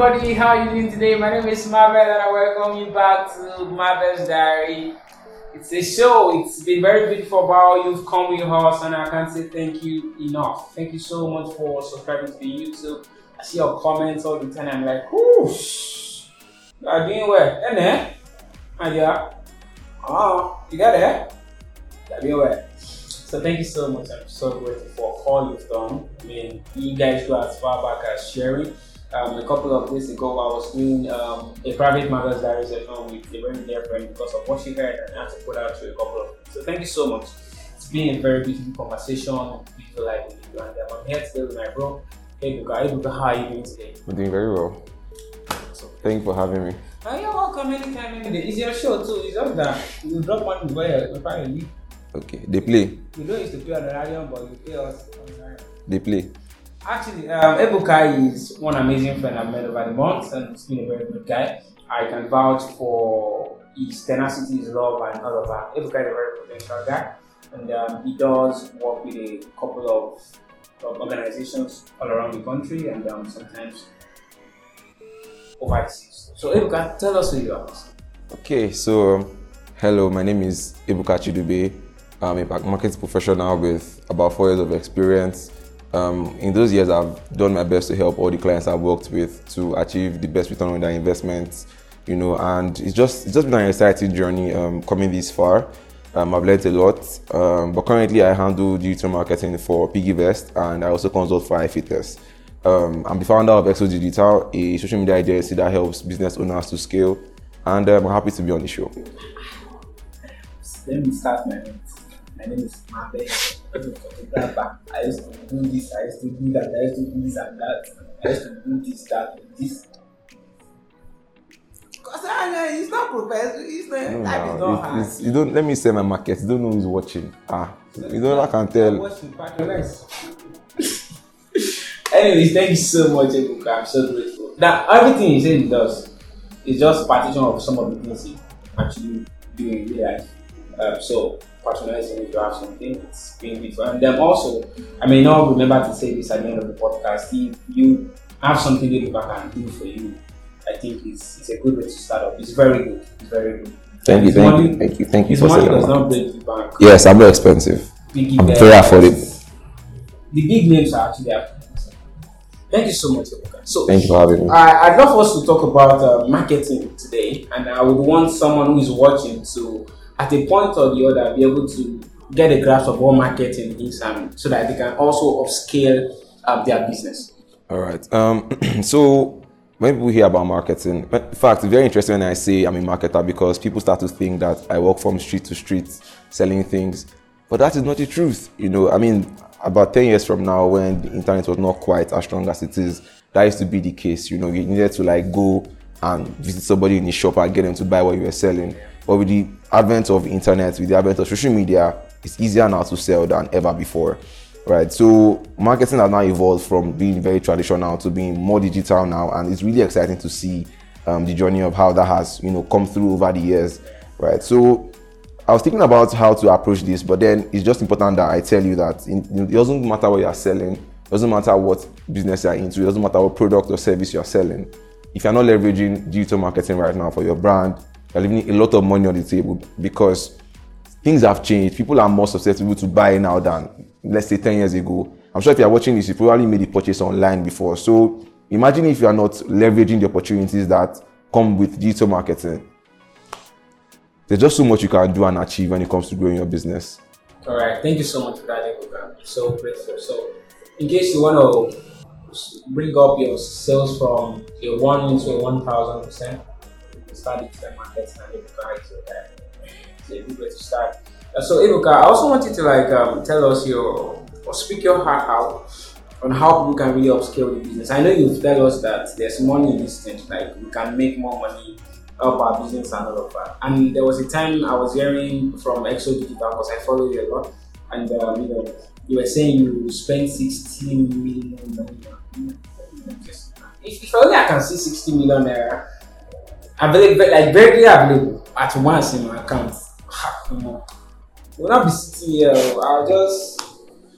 Everybody, how are you doing today? My name is Marvel and I welcome you back to Marvel's Diary. It's a show, it's been very beautiful about you've come with us and I can't say thank you enough. Thank you so much for subscribing to the YouTube. I see your comments all the time. I'm like, whoosh, you are doing well. And then, my dear, oh, you got it? Eh? You are doing well. So thank you so much. I'm so grateful for all you've done. I mean, you guys go as far back as sharing. Um, a couple of days ago, I was doing um, a private Marvel's Diary session with a very dear friend because of what she heard and I had to put out to a couple of things. So thank you so much. It's been a very beautiful conversation, beautiful life with you. And I'm here today with my bro, Ebuka. Hey Buka, how are you doing today? I'm doing very well. So, Thank you for having me. oh, you're welcome anytime, any day. It's your show too. It's just that you drop money before you before you leave. Okay, they play. You don't used to play on the radio, but you play us on the radio. They play. Actually, um, Ebuka is one amazing friend I've met over the months, and he's been a very good guy. I can vouch for his tenacity, his love, and all of that. Ebuka is a very potential guy, and um, he does work with a couple of, of organizations all around the country, and um, sometimes overseas. So, Ebuka, tell us who you are. Okay, so hello, my name is Ebuka Chidube. I'm a marketing professional with about four years of experience. Um, in those years, I've done my best to help all the clients I've worked with to achieve the best return on their investments. You know, and it's just it's just been an exciting journey um, coming this far. Um, I've learned a lot, um, but currently I handle digital marketing for PiggyVest and I also consult for iFitness. Um, I'm the founder of Exo Digital, a social media agency that helps business owners to scale, and um, I'm happy to be on the show. Let me start my. My name is Mabe. I'm a photographer. I used to do this, I used to do that, I used to do this and that. I used to do this, that, and this. Because I know it's not professional, it's not, No, life is not it- hard. it's- you don't let me say my market. You don't know who's watching. Ah, you don't. I can tell. Watch you patronize. Anyways, thank you so much, Ebuka. I'm so grateful. Now, everything he said he does is just partition of some of the things he actually do in real life. Um, so, patronize him if you have something, it's being beautiful. And then also, I may not remember to say this at the end of the podcast. If you have something that Ebuka can do for you, I think it's, it's a good way to start up. It's very good. It's very good. Thank you, thank you, thank you, thank you for saying does that. not break the bank. Yes, I'm not expensive. Biggie I'm very affordable. The big names are actually affordable. Thank you so much, Ebuka. So, Thank you for having me. I, I'd love for us to talk about uh, marketing today, and I would want someone who is watching to, at a point or the other, be able to get a grasp of what marketing is, and so that they can also upscale um, their business. All right. Um, so when people hear about marketing, in fact, it's very interesting when I say I'm a marketer because people start to think that I walk from street to street selling things, but that is not the truth. You know, I mean, about 10 years from now, when the internet was not quite as strong as it is, that used to be the case. You know, you needed to like go and visit somebody in the shop and get them to buy what you were selling. But with the advent of internet, with the advent of social media, it's easier now to sell than ever before right? So marketing has now evolved from being very traditional to being more digital now and it's really exciting to see um, the journey of how that has you know come through over the years right? So i was thinking about how to approach this but then it's just important that i tell you that it doesn't matter what you're selling it doesn't matter what business you're into it doesn't matter what product or service you're selling. If you're not leveraging digital marketing right now for your brand you're leaving a lot of money on the table because things have changed. People are more susceptible to buy now than, let's say, 10 years ago. I'm sure if you're watching this, you probably made a purchase online before. So imagine if you are not leveraging the opportunities that come with digital marketing. There's just so much you can do and achieve when it comes to growing your business. All right. Thank you so much for that, Ebuka. So grateful. So, in case you want to bring up your sales from a 1 into a 1000%, to and a good way to start. Uh, so Ebuka, I also want you to like um, tell us your or speak your heart out on how people can really upscale the business. I know you tell us that there's money in this thing, like we can make more money of our business and all of that. And there was a time I was hearing from Exo Digital because I follow you a lot, and um, you know, you were saying you spend 16 million. If, if only I can see 60 million there available, like very available at once in my account. Ha, you know, will not be sitting here. I'll just.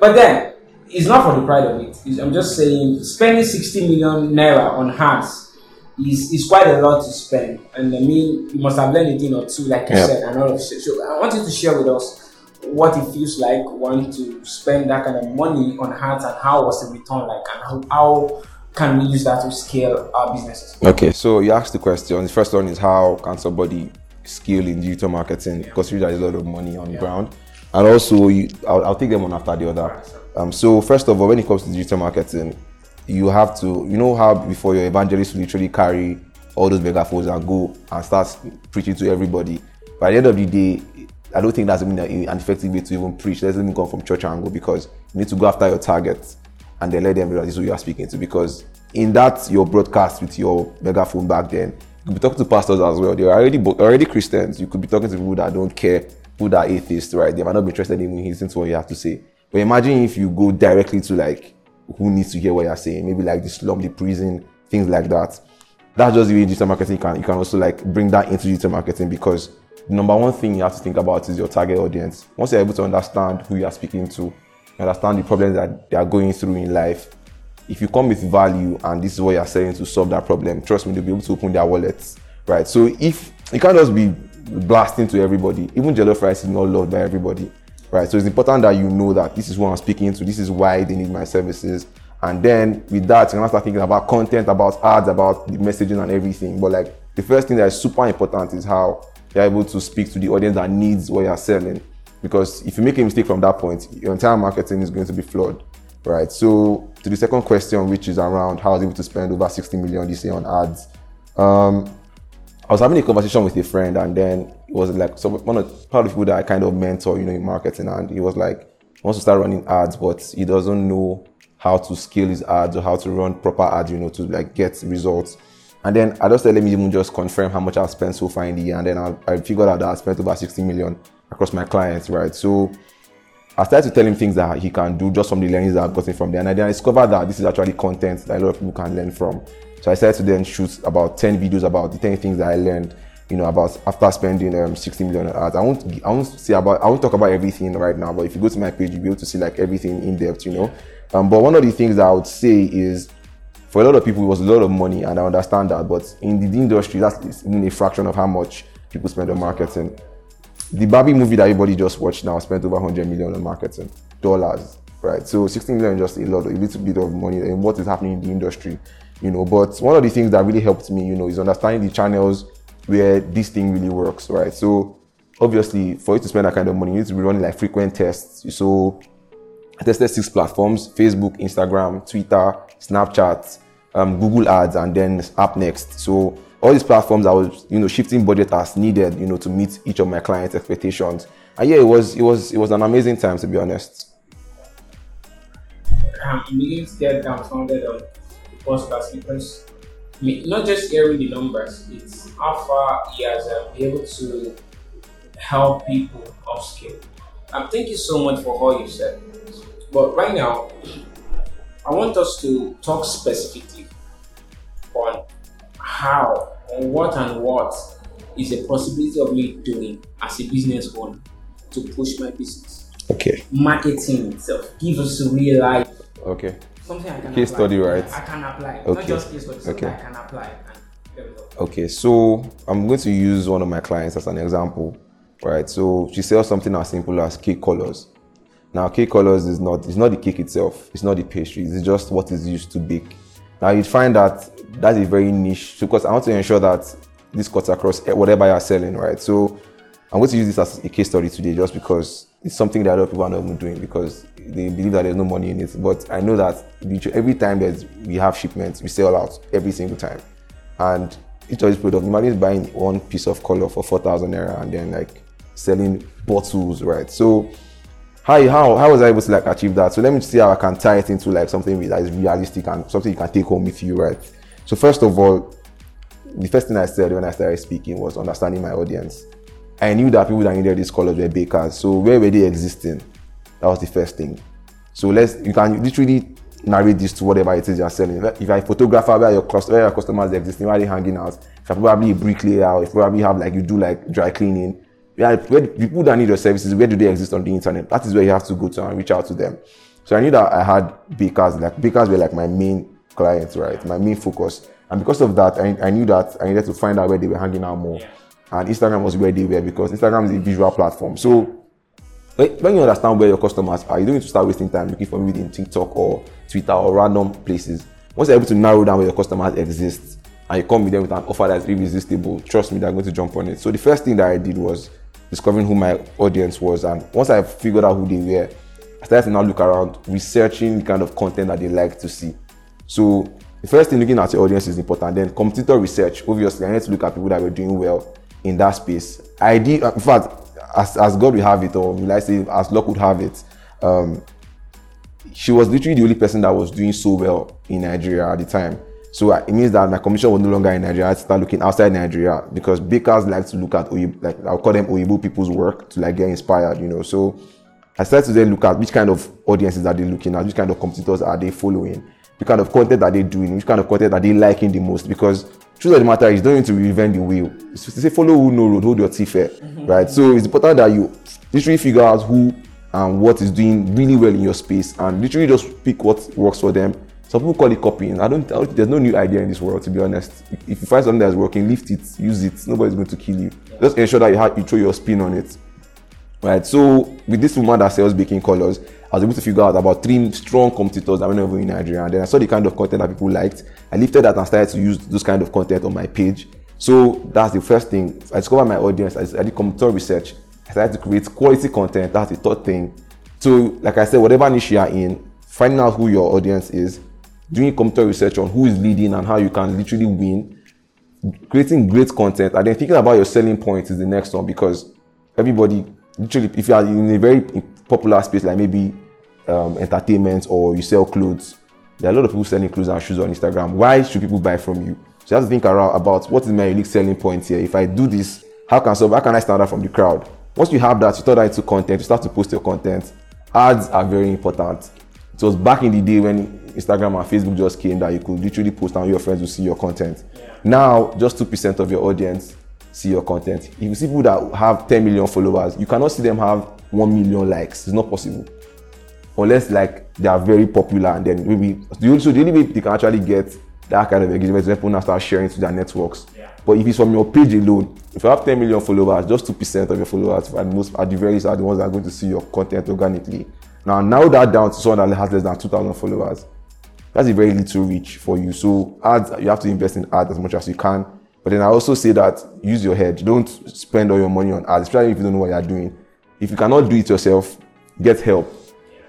But then it's not for the pride of it. It's- I'm just saying spending 60 million naira on hats is, is quite a lot to spend. And I mean, you must have learned a thing or two, like you said, and all of shit. So I want you to share with us what it feels like wanting to spend that kind of money on hats and how was the return like and how, how can we use that to scale our businesses. Okay, so you asked the question. The first one is how can somebody scale in digital marketing? Because there is a lot of money on the ground, and also you, I'll, I'll take them one after the other. Um, so first of all, when it comes to digital marketing, you have to, you know how before your evangelist will literally carry all those megaphones and go and start preaching to everybody. By the end of the day, I don't think that's an effective way to even preach. Let's even come from church angle because you need to go after your target and then let them realize is who you are speaking to. Because in that your broadcast with your megaphone back then, you could be talking to pastors as well. They're already already Christians. You could be talking to people that don't care, people that are atheists, right? They might not be interested in listening to what you have to say. But imagine if you go directly to like who needs to hear what you're saying, maybe like the slum, the prison, things like that. That's just the way digital marketing can you can also like bring that into digital marketing because the number one thing you have to think about is your target audience. Once you're able to understand who you are speaking to, understand the problems that they are going through in life, if you come with value and this is what you're selling to solve that problem, trust me, they'll be able to open their wallets, right? So if you can't just be blasting to everybody, even jello rice is not loved by everybody, right? So it's important that you know that this is who I'm speaking to, this is why they need my services, and then with that, you're gonna start thinking about content, about ads, about the messaging and everything. But like the first thing that is super important is how you're able to speak to the audience that needs what you're selling. Because if you make a mistake from that point, your entire marketing is going to be flawed. Right. So to the second question, which is around how I was able to spend over 60 million this year on ads. Um, I was having a conversation with a friend, and then it was like so one of part of the people that I kind of mentor, you know, in marketing, and he was like, he wants to start running ads, but he doesn't know how to scale his ads or how to run proper ads, you know, to like get results. And then I just said, let me even just confirm how much I've spent so far in the year, and then I, I figured out that I spent over 60 million across my clients, right? So I started to tell him things that he can do just from the learnings that I've gotten from there. And I then discovered that this is actually content that a lot of people can learn from. So I started to then shoot about 10 videos about the 10 things that I learned, you know, about after spending um, 60 million on ads. I won't, I won't say about, I won't talk about everything right now, but if you go to my page, you'll be able to see like everything in depth, you know. Um, but one of the things that I would say is for a lot of people, it was a lot of money, and I understand that. But in the industry, that's even a fraction of how much people spend on marketing the Barbie movie that everybody just watched now spent over 100 million on marketing dollars, right? So 16 million is just a lot, a little bit of money and what is happening in the industry, you know. But one of the things that really helped me, you know, is understanding the channels where this thing really works, right? So obviously, for you to spend that kind of money, you need to be running like frequent tests. So I tested six platforms: Facebook, Instagram, Twitter, Snapchat, um, Google Ads, and then Appnext. So all these platforms, I was you know shifting budget as needed, you know, to meet each of my clients' expectations. And yeah, it was it was it was an amazing time to be honest. I'm beginning to get dumbfounded on the podcast because I not just hearing the numbers, it's how far he has uh, been able to help people upskill. Um, thank you so much for all you said. But right now, I want us to talk specifically on how, on what and what is a possibility of me doing as a business owner to push my business. Okay. Marketing itself, give us a real life Okay. something I can Case apply. study, right? I can apply. Okay. Not just case study, Okay. I can apply. And there we go. Okay, so I'm going to use one of my clients as an example, right? So she sells something as simple as cake colors. Now, cake colors is not it's not the cake itself, it's not the pastry, it's just what is used to bake. Now you'd find that that's a very niche because I want to ensure that this cuts across eh, whatever you're selling, right? So I'm going to use this as a case study today just because it's something that a lot of people are not even doing because they believe that there's no money in it. But I know that every time that we have shipments, we sell out every single time. And each of these products, imagine buying one piece of color for 4,000 naira and then like selling bottles, right? So how, how, how was I able to like achieve that? So let me see how I can tie it into like something that is realistic and something you can take home with you, right? So first of all, the first thing I said when I started speaking was understanding my audience. I knew that people that needed these colors were bakers. So where were they existing? That was the first thing. So let's you can literally narrate this to whatever it is you're selling. If you're a photographer, where your where your customers are existing, where are they hanging out? If you're probably a bricklayer, if you probably have like you do like dry cleaning, where, where people that need your services, where do they exist on the internet? That is where you have to go to and reach out to them. So I knew that I had bakers, like bakers were like my main clients, right? My main focus. And because of that, I, I knew that I needed to find out where they were hanging out more. And Instagram was where they were because Instagram is a visual platform. So when you understand where your customers are, you don't need to start wasting time looking for maybe in TikTok or Twitter or random places. Once you're able to narrow down where your customers exist and you come with them with an offer that's irresistible, trust me, they're going to jump on it. So the first thing that I did was discovering who my audience was. And once I figured out who they were, I started to now look around, researching the kind of content that they like to see. So the first thing looking at your audience is important. Then competitor research. Obviously, I need to look at people that were doing well in that space. I did, in fact, as, as God would have it, or will I say, as luck would have it, um, she was literally the only person that was doing so well in Nigeria at the time. So uh, it means that my commission was no longer in Nigeria. I had to start looking outside Nigeria because bakers like to look at like I'll call them Oyibo people's work to like get inspired, you know. So I started to then look at which kind of audiences are they looking at, which kind of competitors are they following, which kind of content that they doing, which kind of content are they liking the most. Because truth of the matter is, don't need to reinvent the wheel. It's to say follow who no road, hold your teeth fair, mm-hmm. right? So it's important that you literally figure out who and what is doing really well in your space and literally just pick what works for them some people call it copying. I don't, I don't, There's no new idea in this world, to be honest. If you find something that's working, lift it, use it. Nobody's going to kill you. Just ensure that you, have, you throw your spin on it. Right. So with this woman that sells baking colors, I was able to figure out about three strong competitors that went over in Nigeria. And then I saw the kind of content that people liked. I lifted that and started to use those kind of content on my page. So that's the first thing. I discovered my audience. I did competitor research. I started to create quality content. That's the third thing. So, like I said, whatever niche you are in, finding out who your audience is, doing computer research on who is leading and how you can literally win, creating great content, and then thinking about your selling point is the next one because everybody, literally, if you are in a very popular space like maybe um, entertainment or you sell clothes, there are a lot of people selling clothes and shoes on Instagram. Why should people buy from you? So you have to think around about what is my unique selling point here. If I do this, how can so how can I stand out from the crowd? Once you have that, you turn that into content, you start to post your content. Ads are very important. It was back in the day when Instagram and Facebook just came that you could literally post and your friends will see your content. Yeah. Now, just 2% of your audience see your content. If you see people that have 10 million followers, you cannot see them have 1 million likes. It's not possible. Unless like they are very popular and then maybe so the only way they can actually get that kind of engagement is when people now start sharing to their networks. Yeah. But if it's from your page alone, if you have 10 million followers, just 2% of your followers at most at the very least are the ones that are going to see your content organically. Now narrow that down to someone that has less than 2,000 followers that's a very little reach for you. So ads, you have to invest in ads as much as you can. But then I also say that use your head. Don't spend all your money on ads, especially if you don't know what you're doing. If you cannot do it yourself, get help.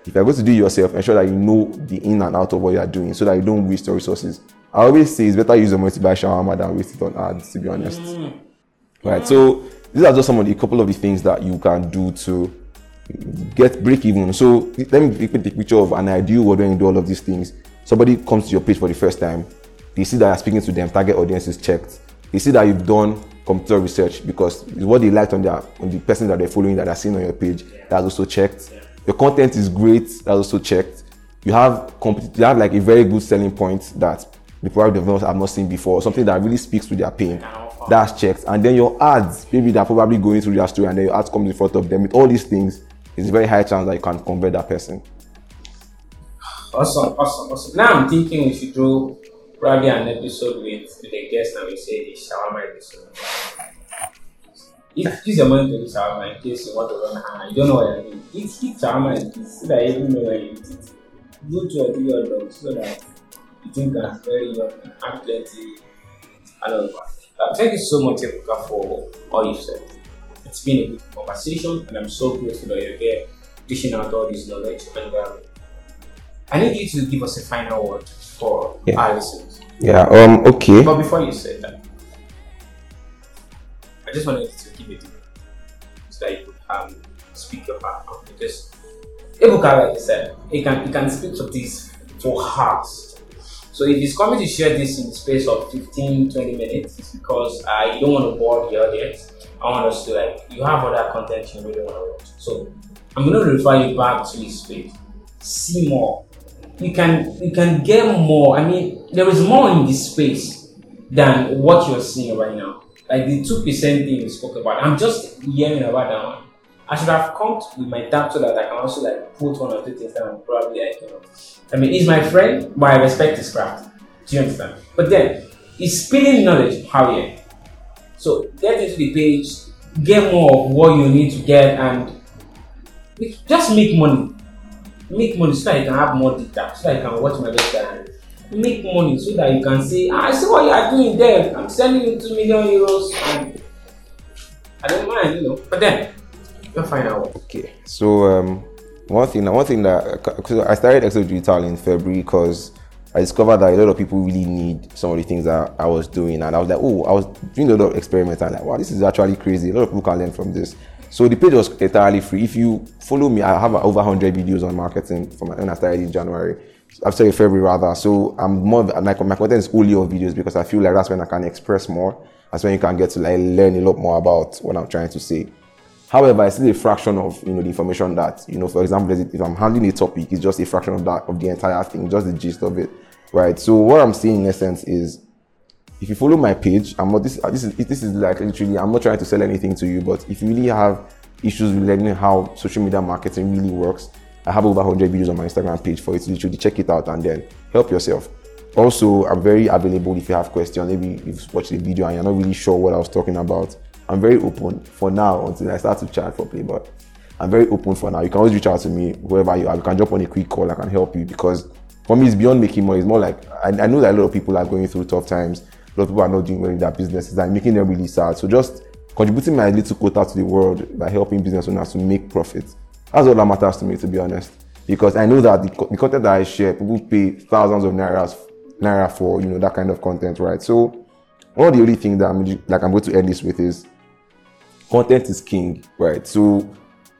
If you're going to do it yourself, ensure that you know the in and out of what you're doing so that you don't waste your resources. I always say it's better use your money to buy shawarma than waste it on ads, to be honest. Mm. Right. So these are just some of the couple of the things that you can do to get break even. So let me paint a picture of an ideal world when you do all of these things somebody comes to your page for the first time, they see that you're speaking to them, target audience is checked. They see that you've done computer research because it's what they liked on their on the person that they're following that they're seeing on your page. That's also checked. Your content is great. That's also checked. You have you have like a very good selling point that the product developers have not seen before, something that really speaks to their pain. That's checked. And then your ads, maybe they're probably going through their story and then your ads comes in front of them. With all these things, it's a very high chance that you can convert that person. Awesome, awesome, awesome. Now I'm thinking we should do probably an episode with, with a guest and we say the shawarma episode. If use your money to do shawarma in case you want to run high, you don't know what you're doing. Eat, eat shawarma in peace so that you even know you eat it. Go to or do your dog so that you think that's very young and have plenty all over. Uh, thank you so much, Ebuka, for all you said. It's been a good conversation, and I'm so grateful that you're here dishing out all this knowledge and um, I need you to give us a final word for yeah. our listeners. Yeah, um, okay. But before you say that, I just wanted to that you could um, speak your heart because Ebuka, like I said, he can, he can speak to this for hours. So if he's coming to share this in the space of 15, 20 minutes, it's because I don't want to bore the audience. I want us to like, you have other content you really want to watch. So I'm going to refer you back to his space. See more you can you can get more. I mean, there is more in this space than what you're seeing right now. Like the two percent thing we spoke about. I'm just hearing about that one. I should have come with my dad so that I can also like put one or two things down probably you know. I mean, he's my friend, but I respect his craft. Do you understand? But then he's spilling knowledge how yeah. So get into the page, get more of what you need to get, and just make money. Make money so that you can have more data, so that you can watch my best Make money so that you can say, ah, I see what you are doing there. I'm sending you two million euros, and I don't mind, you know. But then you'll find out. Okay, so um, one thing, one thing that I started Exo Digital in February because I discovered that a lot of people really need some of the things that I was doing, and I was like, oh, I was doing a lot of experiments, and like, wow, this is actually crazy. A lot of people can learn from this. So the page was entirely free. If you follow me, I have over 100 videos on marketing from when I started in January. I'm sorry, February rather. So I'm more like my content is only of videos because I feel like that's when I can express more. That's when you can get to like learn a lot more about what I'm trying to say. However, it's still a fraction of you know the information that you know. For example, if I'm handling a topic, it's just a fraction of that of the entire thing, just the gist of it right? So what I'm saying in essence is, if you follow my page, I'm not this. This is this is like literally. I'm not trying to sell anything to you, but if you really have issues with learning how social media marketing really works, I have over 100 videos on my Instagram page for you to literally check it out and then help yourself. Also, I'm very available if you have questions. Maybe you've watched the video and you're not really sure what I was talking about. I'm very open for now until I start to chat properly, but I'm very open for now. You can always reach out to me, wherever you are. You can jump on a quick call. I can help you because for me, it's beyond making money. It's more like I, I, know that a lot of people are going through tough times. A lot of people are not doing well in their businesses and making them really sad. So just contributing my little quota to the world by helping business owners to make profits. That's all that matters to me, to be honest. Because I know that the, the content that I share, people pay thousands of naira naira for you know that kind of content, right? So one of the only thing that I'm like I'm going to end this with is content is king, right? So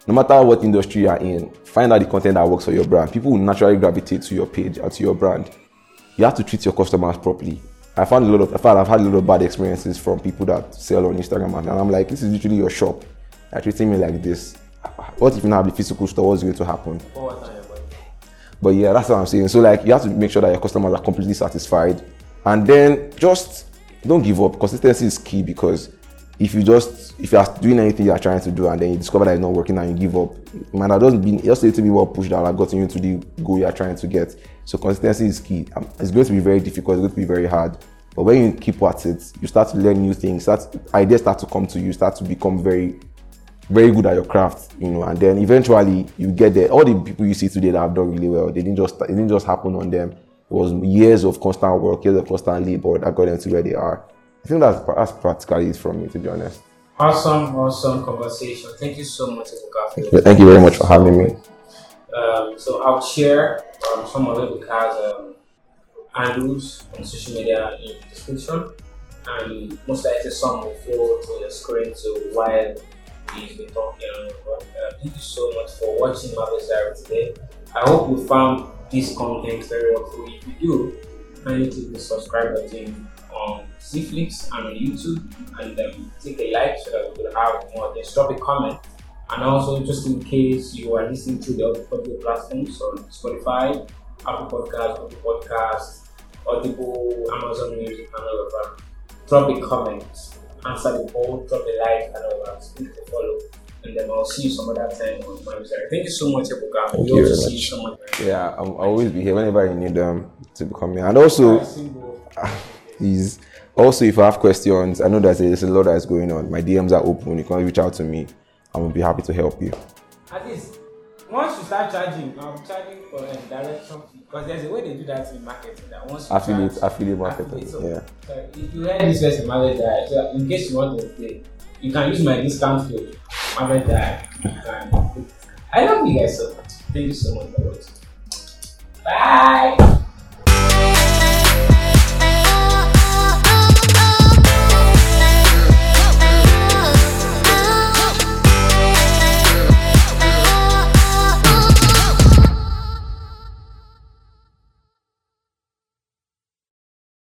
no matter what industry you're in, find out the content that works for your brand. People will naturally gravitate to your page or to your brand. You have to treat your customers properly. I found a lot of, in fact, I've had a lot of bad experiences from people that sell on Instagram, and I'm like, this is literally your shop. You're treating me like this. What if you now have the physical store? What's going to happen? But yeah, that's what I'm saying. So like, you have to make sure that your customers are completely satisfied, and then just don't give up. Consistency is key because if you just if you are doing anything you are trying to do and then you discover that it's not working and you give up, man, that doesn't be just a little bit more push that have gotten you to the goal you are trying to get. So consistency is key. Um, it's going to be very difficult. It's going to be very hard. But when you keep at it, you start to learn new things. Start ideas start to come to you. Start to become very, very good at your craft. You know, and then eventually you get there. All the people you see today that have done really well, they didn't just it didn't just happen on them. It was years of constant work, years of constant labor that got them to where they are. I think that's that's practically it from me, to be honest. Awesome, awesome conversation. Thank you so much, Ebuka. Thank you very much for having me. Um, so I'll share um, some of Ebuka's um, handles on social media in the description, and most likely some will flow to the screen to while uh, thank you so much for watching Marvel's Diary today. I hope you found this content very helpful. If you do, kindly click the subscribe button on CeFlix and on YouTube and um, take a like so that we could have more. Just drop a comment. And also, just in case you are listening to the other platforms on Spotify, Apple Podcasts, Google Podcasts, Audible, Amazon Music, and all of that, drop a comment, answer the poll, drop a like, and all that. The follow. And then I'll see you some other time on my website. Thank you so much, Ebuka. Thank you very much. So much. Yeah, I'll always be here whenever you need them um, to become here. And also, is also if you have questions, I know that there's a lot that's going on. My DMs are open. You can reach out to me. I will be happy to help you. Once you start charging, I'm charging for um, a direction because there's a way they do that in marketing. That once you affiliate charge, affiliate marketing, so, yeah. Uh, so if you heard this person market guy, so in case you want to play, you can use my discount code market guy. I love you guys so much. Thank you so much for watching. Bye.